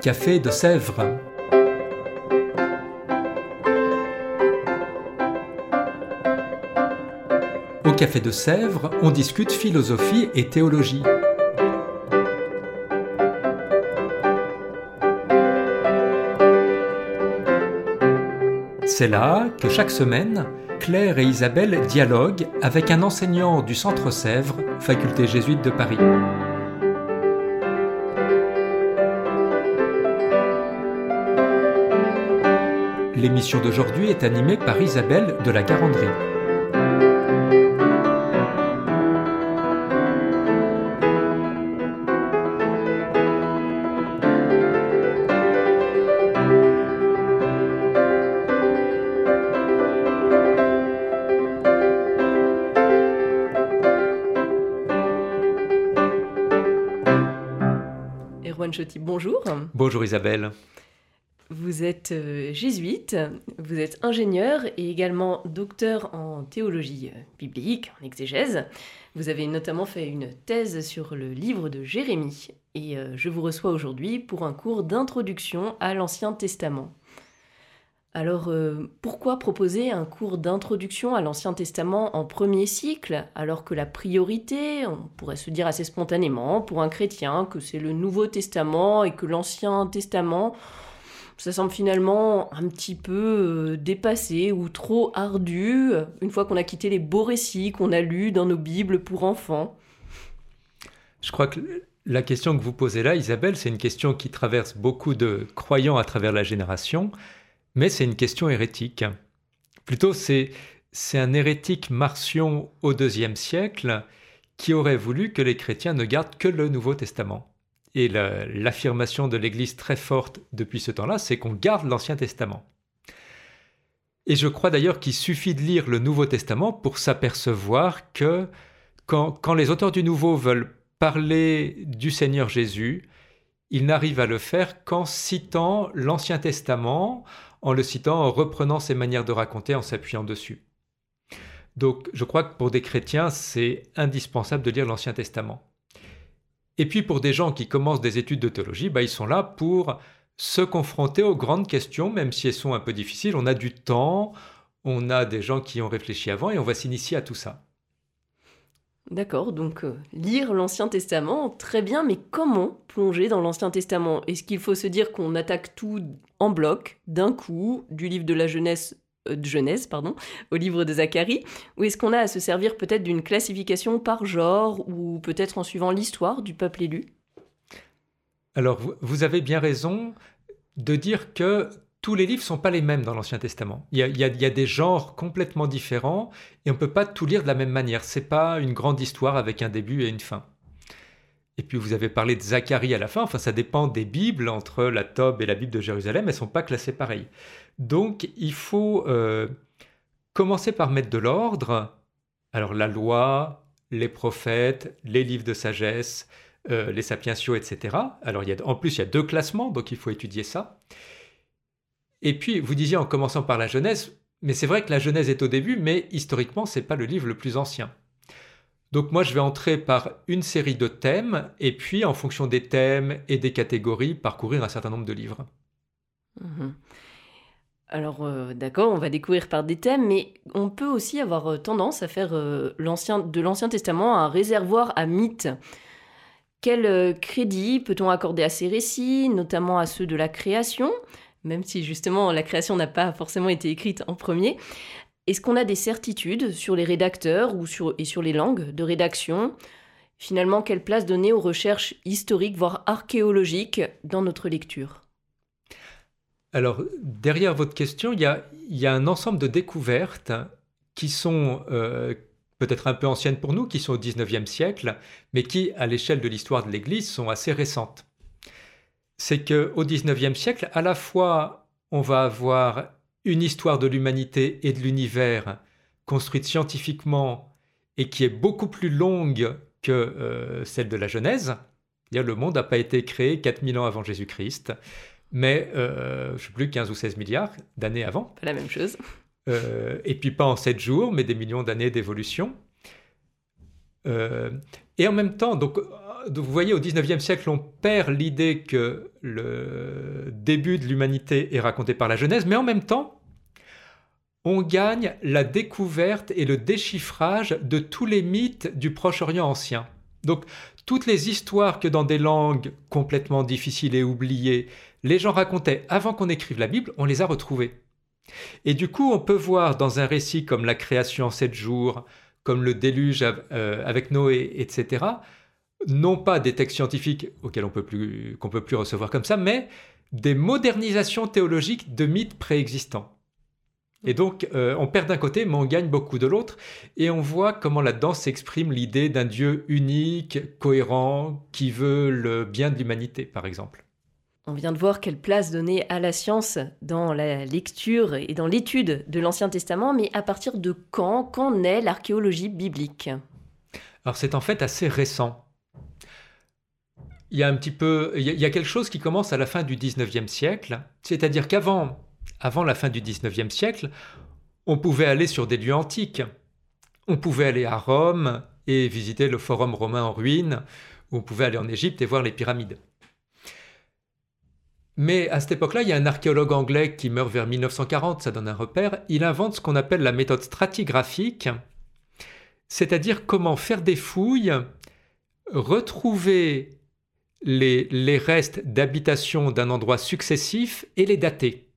Café de Sèvres. Au Café de Sèvres, on discute philosophie et théologie. C'est là que chaque semaine, Claire et Isabelle dialoguent avec un enseignant du Centre Sèvres, faculté jésuite de Paris. L'émission d'aujourd'hui est animée par Isabelle de la Garandrie. Chotti, bonjour. Bonjour Isabelle. Vous êtes euh, jésuite, vous êtes ingénieur et également docteur en théologie euh, biblique, en exégèse. Vous avez notamment fait une thèse sur le livre de Jérémie et euh, je vous reçois aujourd'hui pour un cours d'introduction à l'Ancien Testament. Alors pourquoi proposer un cours d'introduction à l'Ancien Testament en premier cycle alors que la priorité, on pourrait se dire assez spontanément pour un chrétien que c'est le Nouveau Testament et que l'Ancien Testament ça semble finalement un petit peu euh, dépassé ou trop ardu, euh, une fois qu'on a quitté les beaux récits qu'on a lus dans nos Bibles pour enfants? Je crois que la question que vous posez là, Isabelle, c'est une question qui traverse beaucoup de croyants à travers la génération, mais c'est une question hérétique. Plutôt, c'est, un hérétique martion au deuxième siècle qui aurait voulu que les chrétiens ne gardent que le Nouveau Testament. Et l'affirmation de l'Église très forte depuis ce temps-là, c'est qu'on garde l'Ancien Testament. Et je crois d'ailleurs qu'il suffit de lire le Nouveau Testament pour s'apercevoir que quand, quand, les auteurs du Nouveau veulent parler du Seigneur Jésus, ils n'arrivent à le faire qu'en citant l'Ancien Testament, en le citant, en reprenant ses manières de raconter, en s'appuyant dessus. Donc je crois que pour des chrétiens, c'est indispensable de lire l'Ancien Testament. Et puis pour des gens qui commencent des études de théologie, bah, ils sont là pour se confronter aux grandes questions, même si elles sont un peu difficiles. On a du temps, on a des gens qui ont réfléchi avant et on va s'initier à tout ça. D'accord, donc euh, lire l'Ancien Testament, très bien, mais comment plonger dans l'Ancien Testament? Est-ce qu'il faut se dire qu'on attaque tout en bloc, d'un coup, du livre de la Genèse euh, au livre de Zacharie, ou est-ce qu'on a à se servir peut-être d'une classification par genre, ou peut-être en suivant l'histoire du peuple élu? Alors, vous avez bien raison de dire que tous les livres ne sont pas les mêmes dans l'Ancien Testament. Il y, a, des genres complètement différents, et on ne peut pas tout lire de la même manière. C'est pas une grande histoire avec un début et une fin. Et puis vous avez parlé de Zacharie à la fin, enfin ça dépend des Bibles, entre la Tob et la Bible de Jérusalem, elles ne sont pas classées pareil. Donc il faut euh, commencer par mettre de l'ordre. Alors la loi, les prophètes, les livres de sagesse, euh, les sapientiaux, etc. Alors il y a, en plus il y a deux classements, donc il faut étudier ça. Et puis vous disiez en commençant par la Genèse, mais c'est vrai que la Genèse est au début, mais historiquement c'est pas le livre le plus ancien. Donc moi, je vais entrer par une série de thèmes, et puis en fonction des thèmes et des catégories, parcourir un certain nombre de livres. Mhm. Alors euh, d'accord, on va découvrir par des thèmes, mais on peut aussi avoir euh, tendance à faire euh, de l'Ancien Testament un réservoir à mythes. Quel crédit peut-on accorder à ces récits, notamment à ceux de la création, même si justement la création n'a pas forcément été écrite en premier. Est-ce qu'on a des certitudes sur les rédacteurs ou sur, et sur les langues de rédaction? Finalement, quelle place donner aux recherches historiques, voire archéologiques, dans notre lecture? Alors, derrière votre question, il y a, un ensemble de découvertes qui sont euh, peut-être un peu anciennes pour nous, qui sont au XIXe siècle, mais qui, à l'échelle de l'histoire de l'Église, sont assez récentes. C'est qu'au XIXe siècle, à la fois, on va avoir une histoire de l'humanité et de l'univers construite scientifiquement et qui est beaucoup plus longue que euh, celle de la Genèse. Le monde n'a pas été créé 4000 ans avant Jésus-Christ, mais euh, je ne sais plus, 15 ou 16 milliards d'années avant. Pas la même chose. Euh, et puis pas en sept jours, mais des millions d'années d'évolution. Et en même temps, donc, vous voyez, au 19e siècle, on perd l'idée que le début de l'humanité est raconté par la Genèse, mais en même temps, on gagne la découverte et le déchiffrage de tous les mythes du Proche-Orient ancien. Donc, toutes les histoires que dans des langues complètement difficiles et oubliées, les gens racontaient avant qu'on écrive la Bible, on les a retrouvées. Et du coup, on peut voir dans un récit comme la création en sept jours, comme le déluge euh, avec Noé, etc., non pas des textes scientifiques auxquels on peut plus, qu'on peut plus recevoir comme ça, mais des modernisations théologiques de mythes préexistants. Et donc, euh, on perd d'un côté, mais on gagne beaucoup de l'autre. Et on voit comment là-dedans s'exprime l'idée d'un Dieu unique, cohérent, qui veut le bien de l'humanité, par exemple. On vient de voir quelle place donner à la science dans la lecture et dans l'étude de l'Ancien Testament, mais à partir de quand, quand naît l'archéologie biblique? Alors c'est en fait assez récent. Il y a un petit peu, il y a quelque chose qui commence à la fin du 19e siècle, c'est-à-dire qu'avant avant la fin du 19e siècle, on pouvait aller sur des lieux antiques. On pouvait aller à Rome et visiter le forum romain en ruine, ou on pouvait aller en Égypte et voir les pyramides. Mais à cette époque-là, il y a un archéologue anglais qui meurt vers 1940, ça donne un repère. Il invente ce qu'on appelle la méthode stratigraphique, c'est-à-dire comment faire des fouilles, retrouver les, les restes d'habitation d'un endroit successif et les dater.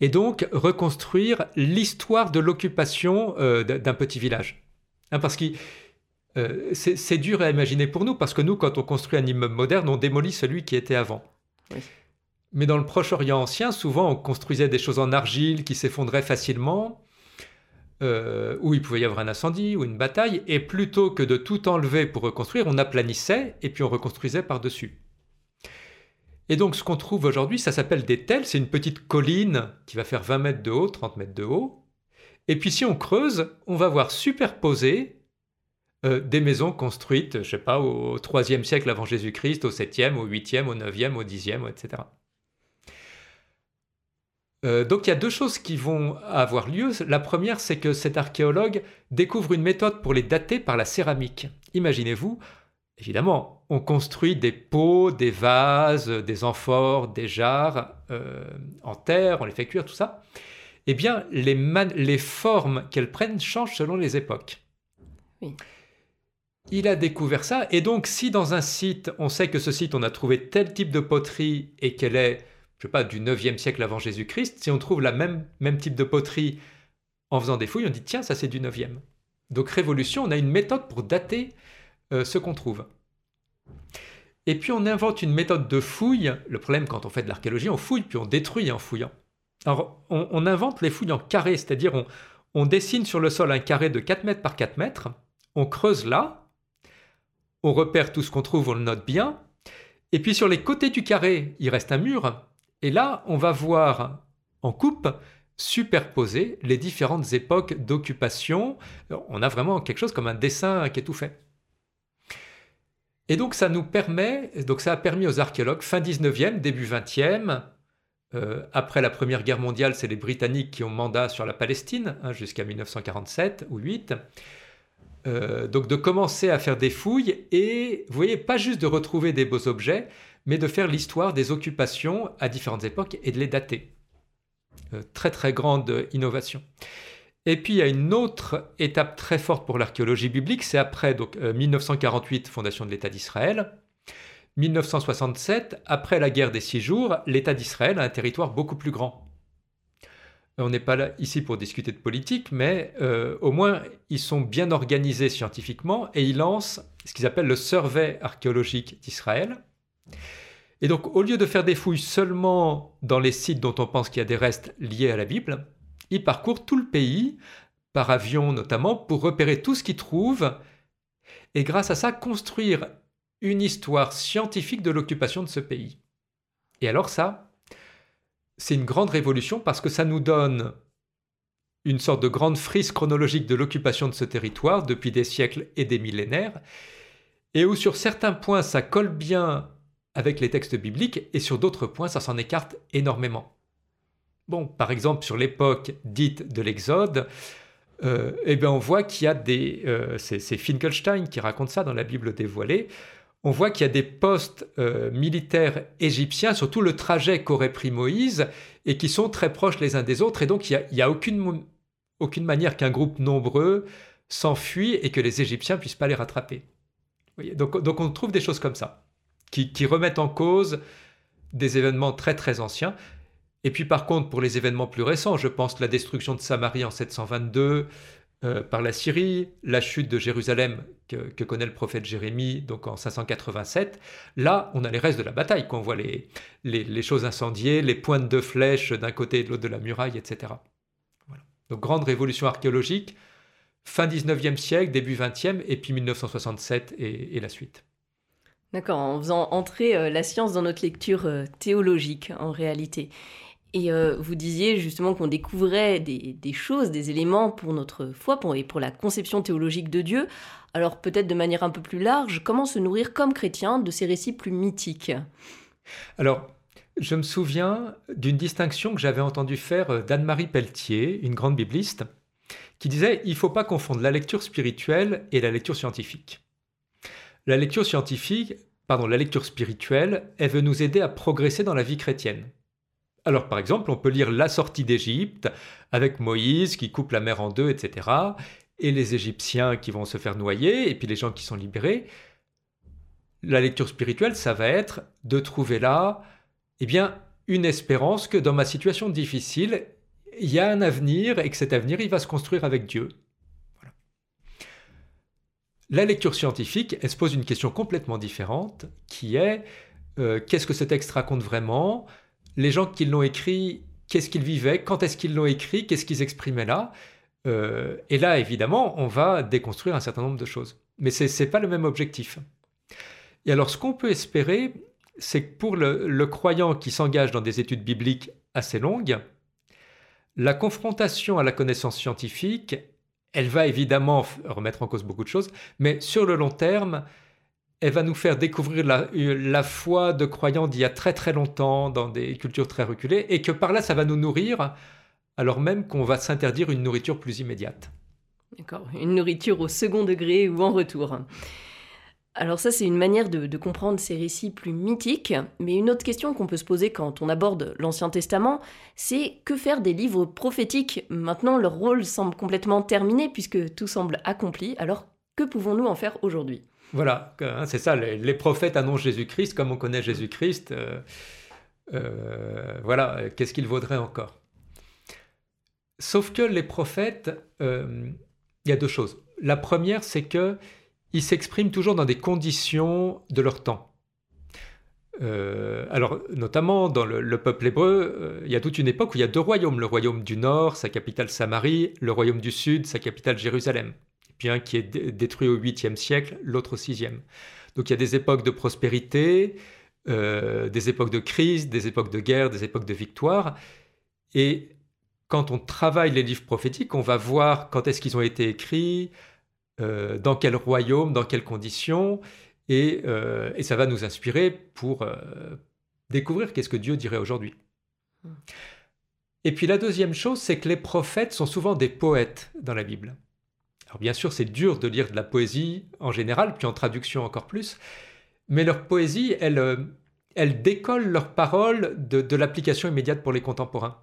Et donc reconstruire l'histoire de l'occupation euh, d'un petit village. Hein, parce que euh, c'est dur à imaginer pour nous, parce que nous, quand on construit un immeuble moderne, on démolit celui qui était avant. Mais dans le Proche-Orient ancien, souvent on construisait des choses en argile qui s'effondraient facilement, euh, où il pouvait y avoir un incendie ou une bataille, et plutôt que de tout enlever pour reconstruire, on aplanissait et puis on reconstruisait par-dessus. Et donc ce qu'on trouve aujourd'hui, ça s'appelle des tels, c'est une petite colline qui va faire 20 mètres de haut, 30 mètres de haut. Et puis si on creuse, on va voir superposer euh, des maisons construites, je sais pas, au IIIe siècle avant Jésus-Christ, au 7e, au 8e, au 9e, au 10e, etc. Euh, donc il y a deux choses qui vont avoir lieu. La première, c'est que cet archéologue découvre une méthode pour les dater par la céramique. Imaginez-vous, évidemment, on construit des pots, des vases, des amphores, des jarres euh, en terre, on les fait cuire, tout ça. Eh bien, les, les formes qu'elles prennent changent selon les époques. Oui il a découvert ça. Et donc, si dans un site, on sait que ce site, on a trouvé tel type de poterie et qu'elle est, je sais pas, du 9e siècle avant Jésus-Christ, si on trouve la même, même type de poterie en faisant des fouilles, on dit tiens, ça c'est du 9e. Donc, révolution, on a une méthode pour dater euh, ce qu'on trouve. Et puis, on invente une méthode de fouille. Le problème, quand on fait de l'archéologie, on fouille, puis on détruit en fouillant. Alors, on, invente les fouilles en carré, c'est-à-dire on, on dessine sur le sol un carré de 4 mètres par 4 mètres, on creuse là, on repère tout ce qu'on trouve, on le note bien. Et puis sur les côtés du carré, il reste un mur. Et là, on va voir en coupe superposer les différentes époques d'occupation. On a vraiment quelque chose comme un dessin qui est tout fait. Et donc ça nous permet, donc ça a permis aux archéologues, fin 19e, début 20e, euh, après la Première Guerre mondiale, c'est les Britanniques qui ont mandat sur la Palestine, hein, jusqu'à 1947 ou 8, euh, donc de commencer à faire des fouilles et, vous voyez, pas juste de retrouver des beaux objets, mais de faire l'histoire des occupations à différentes époques et de les dater. Euh, très très grande innovation. Et puis il y a une autre étape très forte pour l'archéologie biblique, c'est après donc 1948, euh, fondation de l'État d'Israël. 1967, après la guerre des six jours, l'État d'Israël a un territoire beaucoup plus grand. On n'est pas là ici pour discuter de politique, mais euh, au moins ils sont bien organisés scientifiquement et ils lancent ce qu'ils appellent le survey archéologique d'Israël. Et donc au lieu de faire des fouilles seulement dans les sites dont on pense qu'il y a des restes liés à la Bible, ils parcourent tout le pays, par avion notamment, pour repérer tout ce qu'ils trouvent et grâce à ça construire une histoire scientifique de l'occupation de ce pays. Et alors ça, c'est une grande révolution parce que ça nous donne une sorte de grande frise chronologique de l'occupation de ce territoire depuis des siècles et des millénaires, et où sur certains points ça colle bien avec les textes bibliques, et sur d'autres points ça s'en écarte énormément. bon, par exemple, sur l'époque dite de l'Exode, euh, eh bien, on voit qu'il y a des. Euh, c'est Finkelstein qui raconte ça dans la Bible dévoilée. On voit qu'il y a des postes euh, militaires égyptiens sur tout le trajet qu'aurait pris Moïse et qui sont très proches les uns des autres. Et donc, il n'y a, aucune, aucune manière qu'un groupe nombreux s'enfuit et que les Égyptiens puissent pas les rattraper. donc, on trouve des choses comme ça qui, remettent en cause des événements très très anciens. Et puis par contre, pour les événements plus récents, je pense la destruction de Samarie en 722 euh, par la Syrie, la chute de Jérusalem que, connaît le prophète Jérémie donc en 587, là on a les restes de la bataille, quand on voit les, les, choses incendiées, les pointes de flèches d'un côté et de l'autre de la muraille, etc. Donc grande révolution archéologique, fin 19e siècle, début 20e, et puis 1967 et, la suite. D'accord, en faisant entrer euh, la science dans notre lecture euh, théologique en réalité. Et euh, vous disiez justement qu'on découvrait des, choses, des éléments pour notre foi et pour la conception théologique de Dieu. Alors peut-être de manière un peu plus large, comment se nourrir comme chrétien de ces récits plus mythiques? Alors, je me souviens d'une distinction que j'avais entendu faire d'Anne-Marie Pelletier, une grande bibliste, qui disait il ne faut pas confondre la lecture spirituelle et la lecture scientifique. La lecture scientifique, pardon, la lecture spirituelle, elle veut nous aider à progresser dans la vie chrétienne. Alors par exemple, on peut lire La sortie d'Égypte avec Moïse qui coupe la mer en deux, etc. Et les Égyptiens qui vont se faire noyer, et puis les gens qui sont libérés. La lecture spirituelle, ça va être de trouver là, eh bien, une espérance que dans ma situation difficile, il y a un avenir et que cet avenir, il va se construire avec Dieu. La lecture scientifique, elle se pose une question complètement différente, qui est euh, qu'est-ce que ce texte raconte vraiment? Les gens qui l'ont écrit, qu'est-ce qu'ils vivaient, quand est-ce qu'ils l'ont écrit, qu'est-ce qu'ils exprimaient là? Euh, et là, évidemment, on va déconstruire un certain nombre de choses. Mais ce n'est pas le même objectif. Et alors, ce qu'on peut espérer, c'est que pour le, croyant qui s'engage dans des études bibliques assez longues, la confrontation à la connaissance scientifique, elle va évidemment remettre en cause beaucoup de choses, mais sur le long terme, elle va nous faire découvrir la, foi de croyants d'il y a très très longtemps dans des cultures très reculées et que par là ça va nous nourrir alors même qu'on va s'interdire une nourriture plus immédiate. D'accord, une nourriture au second degré ou en retour. Alors ça, c'est une manière de, comprendre ces récits plus mythiques, mais une autre question qu'on peut se poser quand on aborde l'Ancien Testament, c'est que faire des livres prophétiques Maintenant, leur rôle semble complètement terminé puisque tout semble accompli, alors que pouvons-nous en faire aujourd'hui? Voilà, hein, c'est ça, les, prophètes annoncent Jésus-Christ comme on connaît Jésus-Christ. Euh, euh, voilà, qu'est-ce qu'il vaudrait encore? Sauf que les prophètes, euh, il y a deux choses. La première, c'est que ils s'expriment toujours dans des conditions de leur temps. alors, notamment dans le, le peuple hébreu, il y a toute une époque où il y a deux royaumes. Le royaume du Nord, sa capitale Samarie, le royaume du Sud, sa capitale Jérusalem bien qui est détruit au 8e siècle, l'autre au 6e. Donc il y a des époques de prospérité, euh, des époques de crise, des époques de guerre, des époques de victoire. Et quand on travaille les livres prophétiques, on va voir quand est-ce qu'ils ont été écrits, euh, dans quel royaume, dans quelles conditions, et, euh, et ça va nous inspirer pour découvrir qu'est-ce que Dieu dirait aujourd'hui. Hmm. Et puis la deuxième chose, c'est que les prophètes sont souvent des poètes dans la Bible. Alors bien sûr, c'est dur de lire de la poésie en général, puis en traduction encore plus, mais leur poésie, elle, euh, elle décolle leurs paroles de, l'application immédiate pour les contemporains.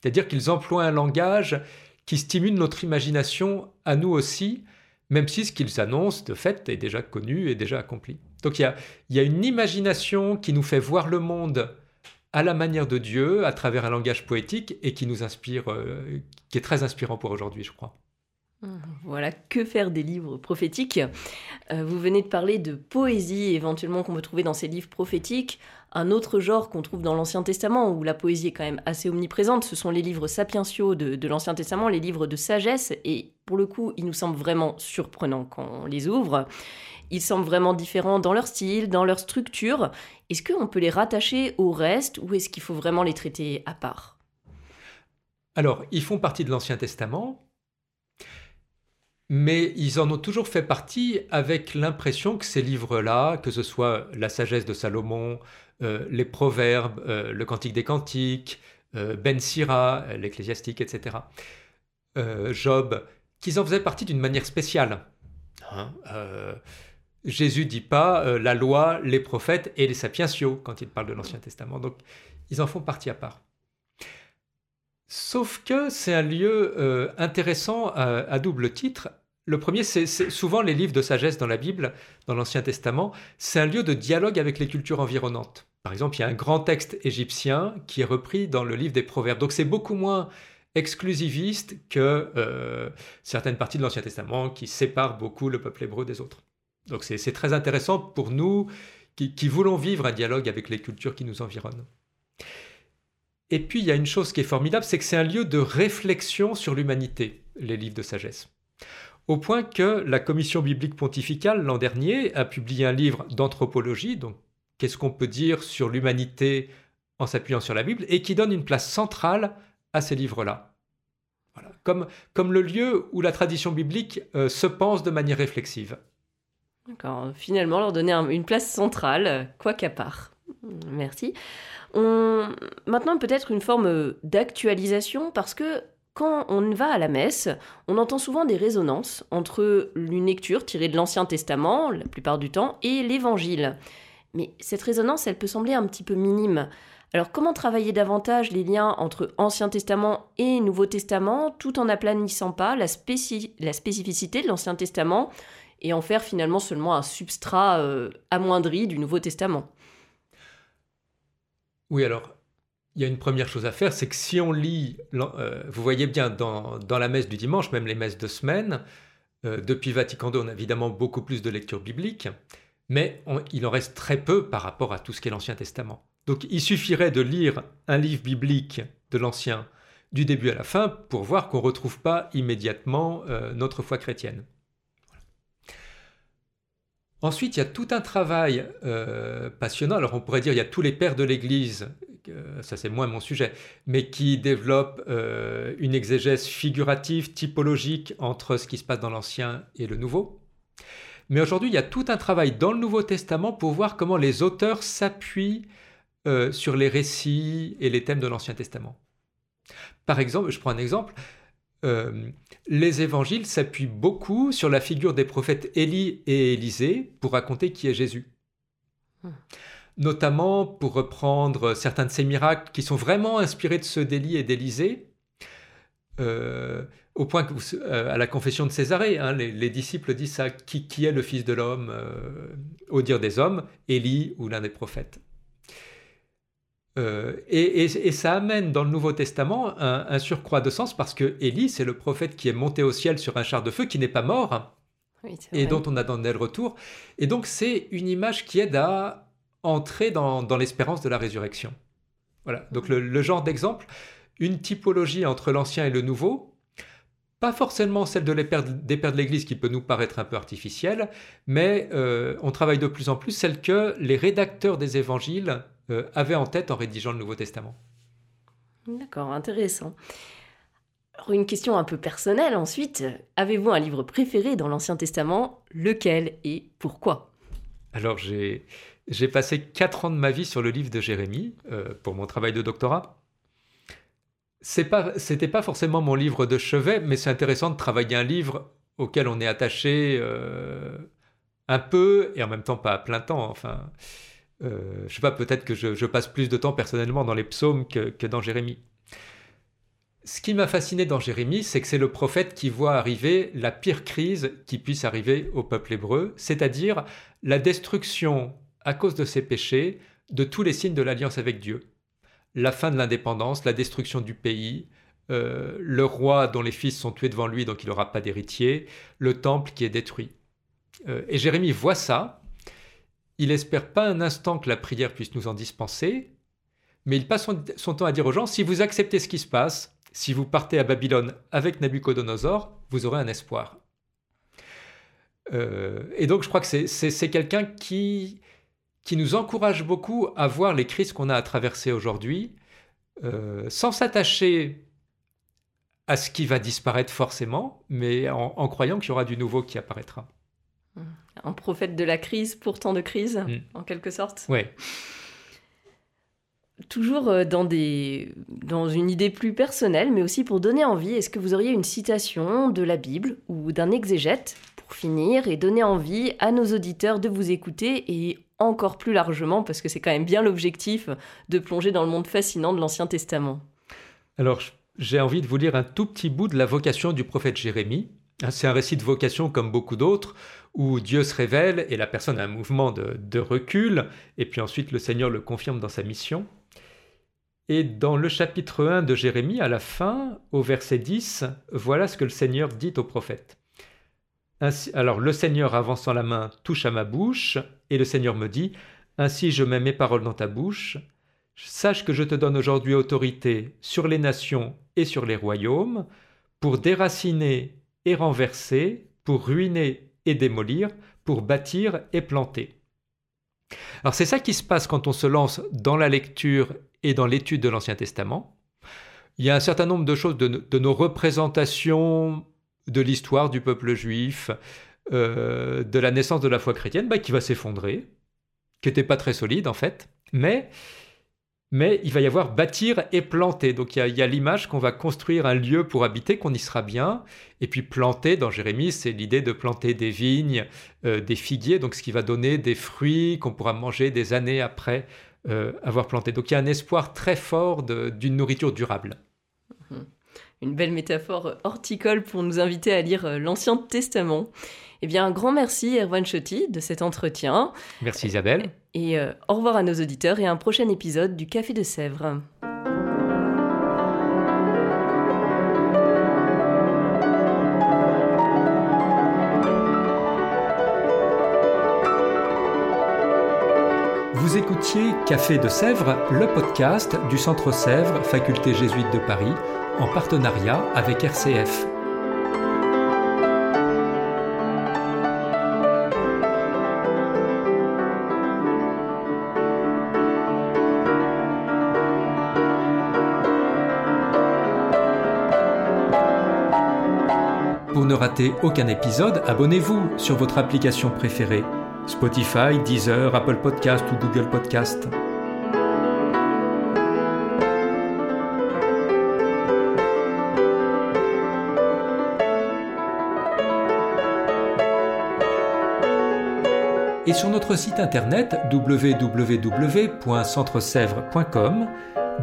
C'est-à-dire qu'ils emploient un langage qui stimule notre imagination à nous aussi, même si ce qu'ils annoncent de fait est déjà connu et déjà accompli. Donc il y a, une imagination qui nous fait voir le monde à la manière de Dieu, à travers un langage poétique, et qui nous inspire, euh, qui est très inspirant pour aujourd'hui, je crois. Voilà, que faire des livres prophétiques euh, Vous venez de parler de poésie, éventuellement qu'on peut trouver dans ces livres prophétiques. Un autre genre qu'on trouve dans l'Ancien Testament, où la poésie est quand même assez omniprésente, ce sont les livres sapientiaux de, l'Ancien Testament, les livres de sagesse. Et pour le coup, ils nous semblent vraiment surprenants quand on les ouvre. Ils semblent vraiment différents dans leur style, dans leur structure. Est-ce qu'on peut les rattacher au reste, ou est-ce qu'il faut vraiment les traiter à part? Alors, ils font partie de l'Ancien Testament, mais ils en ont toujours fait partie avec l'impression que ces livres-là, que ce soit la sagesse de Salomon, euh, les proverbes, euh, le cantique des cantiques, Ben Sira, l'ecclésiastique, etc. Job, qu'ils en faisaient partie d'une manière spéciale. Hein, Jésus dit pas la loi, les prophètes et les sapientiaux quand il parle de l'Ancien Testament. Donc, ils en font partie à part. Sauf que c'est un lieu intéressant à, double titre le premier, c'est souvent les livres de sagesse dans la Bible, dans l'Ancien Testament, c'est un lieu de dialogue avec les cultures environnantes. Par exemple, il y a un grand texte égyptien qui est repris dans le livre des Proverbes. Donc c'est beaucoup moins exclusiviste que euh, certaines parties de l'Ancien Testament qui séparent beaucoup le peuple hébreu des autres. Donc c'est très intéressant pour nous qui, qui, voulons vivre un dialogue avec les cultures qui nous environnent. Et puis il y a une chose qui est formidable, c'est que c'est un lieu de réflexion sur l'humanité, les livres de sagesse au point que la commission biblique pontificale l'an dernier a publié un livre d'anthropologie, donc qu'est-ce qu'on peut dire sur l'humanité en s'appuyant sur la Bible, et qui donne une place centrale à ces livres-là. Comme le lieu où la tradition biblique euh, se pense de manière réflexive. D'accord, finalement leur donner une place centrale, quoi qu'à part. Merci. On... Maintenant peut-être une forme d'actualisation parce que quand on va à la messe, on entend souvent des résonances entre une lecture tirée de l'Ancien Testament, la plupart du temps, et l'Évangile. Mais cette résonance, elle peut sembler un petit peu minime. Alors comment travailler davantage les liens entre Ancien Testament et Nouveau Testament tout en n'aplanissant pas la, spécificité de l'Ancien Testament et en faire finalement seulement un substrat euh, amoindri du Nouveau Testament? Oui, alors il y a une première chose à faire, c'est que si on lit, euh, vous voyez bien dans, la messe du dimanche, même les messes de semaine, euh, depuis Vatican II, on a évidemment beaucoup plus de lecture biblique, mais il en reste très peu par rapport à tout ce qu'est l'Ancien Testament. Donc il suffirait de lire un livre biblique de l'Ancien du début à la fin pour voir qu'on ne retrouve pas immédiatement euh, notre foi chrétienne. Ensuite, il y a tout un travail passionnant. Alors on pourrait dire il y a tous les pères de l'Église ça c'est moins mon sujet, mais qui développe euh, une exégèse figurative, typologique entre ce qui se passe dans l'Ancien et le Nouveau. Mais aujourd'hui, il y a tout un travail dans le Nouveau Testament pour voir comment les auteurs s'appuient euh, sur les récits et les thèmes de l'Ancien Testament. Par exemple, je prends un exemple, euh, les évangiles s'appuient beaucoup sur la figure des prophètes Élie et Élisée pour raconter qui est Jésus. Hmm notamment pour reprendre certains de ces miracles qui sont vraiment inspirés de ceux d'Élie et d'Élisée, euh, au point que, euh, à la confession de Césarée, hein, les, disciples disent ça, qui, est le Fils de l'homme Au dire des hommes, Élie ou l'un des prophètes. Et, ça amène dans le Nouveau Testament un, surcroît de sens parce que Élie, c'est le prophète qui est monté au ciel sur un char de feu, qui n'est pas mort, et dont on a donné le retour. Et donc c'est une image qui aide à entrer dans, l'espérance de la résurrection. Voilà, donc le, genre d'exemple, une typologie entre l'ancien et le nouveau, pas forcément celle de les pères, des pères de l'Église qui peut nous paraître un peu artificielle, mais euh, on travaille de plus en plus celle que les rédacteurs des évangiles euh, avaient en tête en rédigeant le Nouveau Testament. D'accord, intéressant. Alors une question un peu personnelle ensuite. Avez-vous un livre préféré dans l'Ancien Testament? Lequel et pourquoi? Alors j'ai j'ai passé quatre ans de ma vie sur le livre de Jérémie euh, pour mon travail de doctorat. C'est pas, c'était pas forcément mon livre de chevet, mais c'est intéressant de travailler un livre auquel on est attaché euh, un peu et en même temps pas à plein temps. Enfin, euh, je sais pas, peut-être que je, passe plus de temps personnellement dans les psaumes que, dans Jérémie. Ce qui m'a fasciné dans Jérémie, c'est que c'est le prophète qui voit arriver la pire crise qui puisse arriver au peuple hébreu, c'est-à-dire la destruction à cause de ses péchés, de tous les signes de l'alliance avec Dieu. La fin de l'indépendance, la destruction du pays, euh, le roi dont les fils sont tués devant lui, donc il n'aura pas d'héritier, le temple qui est détruit. Euh, et Jérémie voit ça, il espère pas un instant que la prière puisse nous en dispenser, mais il passe son, temps à dire aux gens, si vous acceptez ce qui se passe, si vous partez à Babylone avec Nabucodonosor, vous aurez un espoir. Euh, et donc je crois que c'est quelqu'un qui, qui nous encourage beaucoup à voir les crises qu'on a à traverser aujourd'hui, euh, sans s'attacher à ce qui va disparaître forcément, mais en, croyant qu'il y aura du nouveau qui apparaîtra. Un prophète de la crise pour tant de crises, mm. en quelque sorte. Oui. toujours euh, dans, des, dans une idée plus personnelle, mais aussi pour donner envie, est-ce que vous auriez une citation de la Bible ou d'un exégète pour finir et donner envie à nos auditeurs de vous écouter et encore plus largement, parce que c'est quand même bien l'objectif de plonger dans le monde fascinant de l'Ancien Testament? Alors, j'ai envie de vous lire un tout petit bout de la vocation du prophète Jérémie. C'est un récit de vocation comme beaucoup d'autres, où Dieu se révèle et la personne a un mouvement de, de recul, et puis ensuite le Seigneur le confirme dans sa mission. Et dans le chapitre 1 de Jérémie, à la fin, au verset 10, voilà ce que le Seigneur dit au prophète. alors le Seigneur avançant la main touche à ma bouche, et le Seigneur me dit, Ainsi je mets mes paroles dans ta bouche, sache que je te donne aujourd'hui autorité sur les nations et sur les royaumes, pour déraciner et renverser, pour ruiner et démolir, pour bâtir et planter. Alors c'est ça qui se passe quand on se lance dans la lecture et dans l'étude de l'Ancien Testament. Il y a un certain nombre de choses de, nos représentations de l'histoire du peuple juif, euh, de la naissance de la foi chrétienne, bah, qui va s'effondrer, qui n'était pas très solide en fait, mais mais il va y avoir bâtir et planter. Donc il y a, l'image qu'on va construire un lieu pour habiter, qu'on y sera bien, et puis planter, dans Jérémie, c'est l'idée de planter des vignes, euh, des figuiers, donc ce qui va donner des fruits qu'on pourra manger des années après euh, avoir planté. Donc il y a un espoir très fort d'une nourriture durable. Mhm. Une belle métaphore horticole pour nous inviter à lire euh, l'Ancien Testament. Eh bien, un grand merci Erwan Chotti de cet entretien. Merci Isabelle. Et euh, au revoir à nos auditeurs et à un prochain épisode du Café de Sèvres. Vous écoutiez Café de Sèvres, le podcast du Centre Sèvres, Faculté jésuite de Paris, en partenariat avec RCF. Aucun épisode, abonnez-vous sur votre application préférée Spotify, Deezer, Apple Podcast ou Google Podcast. Et sur notre site internet www.centresèvres.com,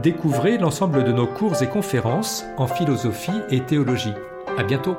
découvrez l'ensemble de nos cours et conférences en philosophie et théologie. À bientôt!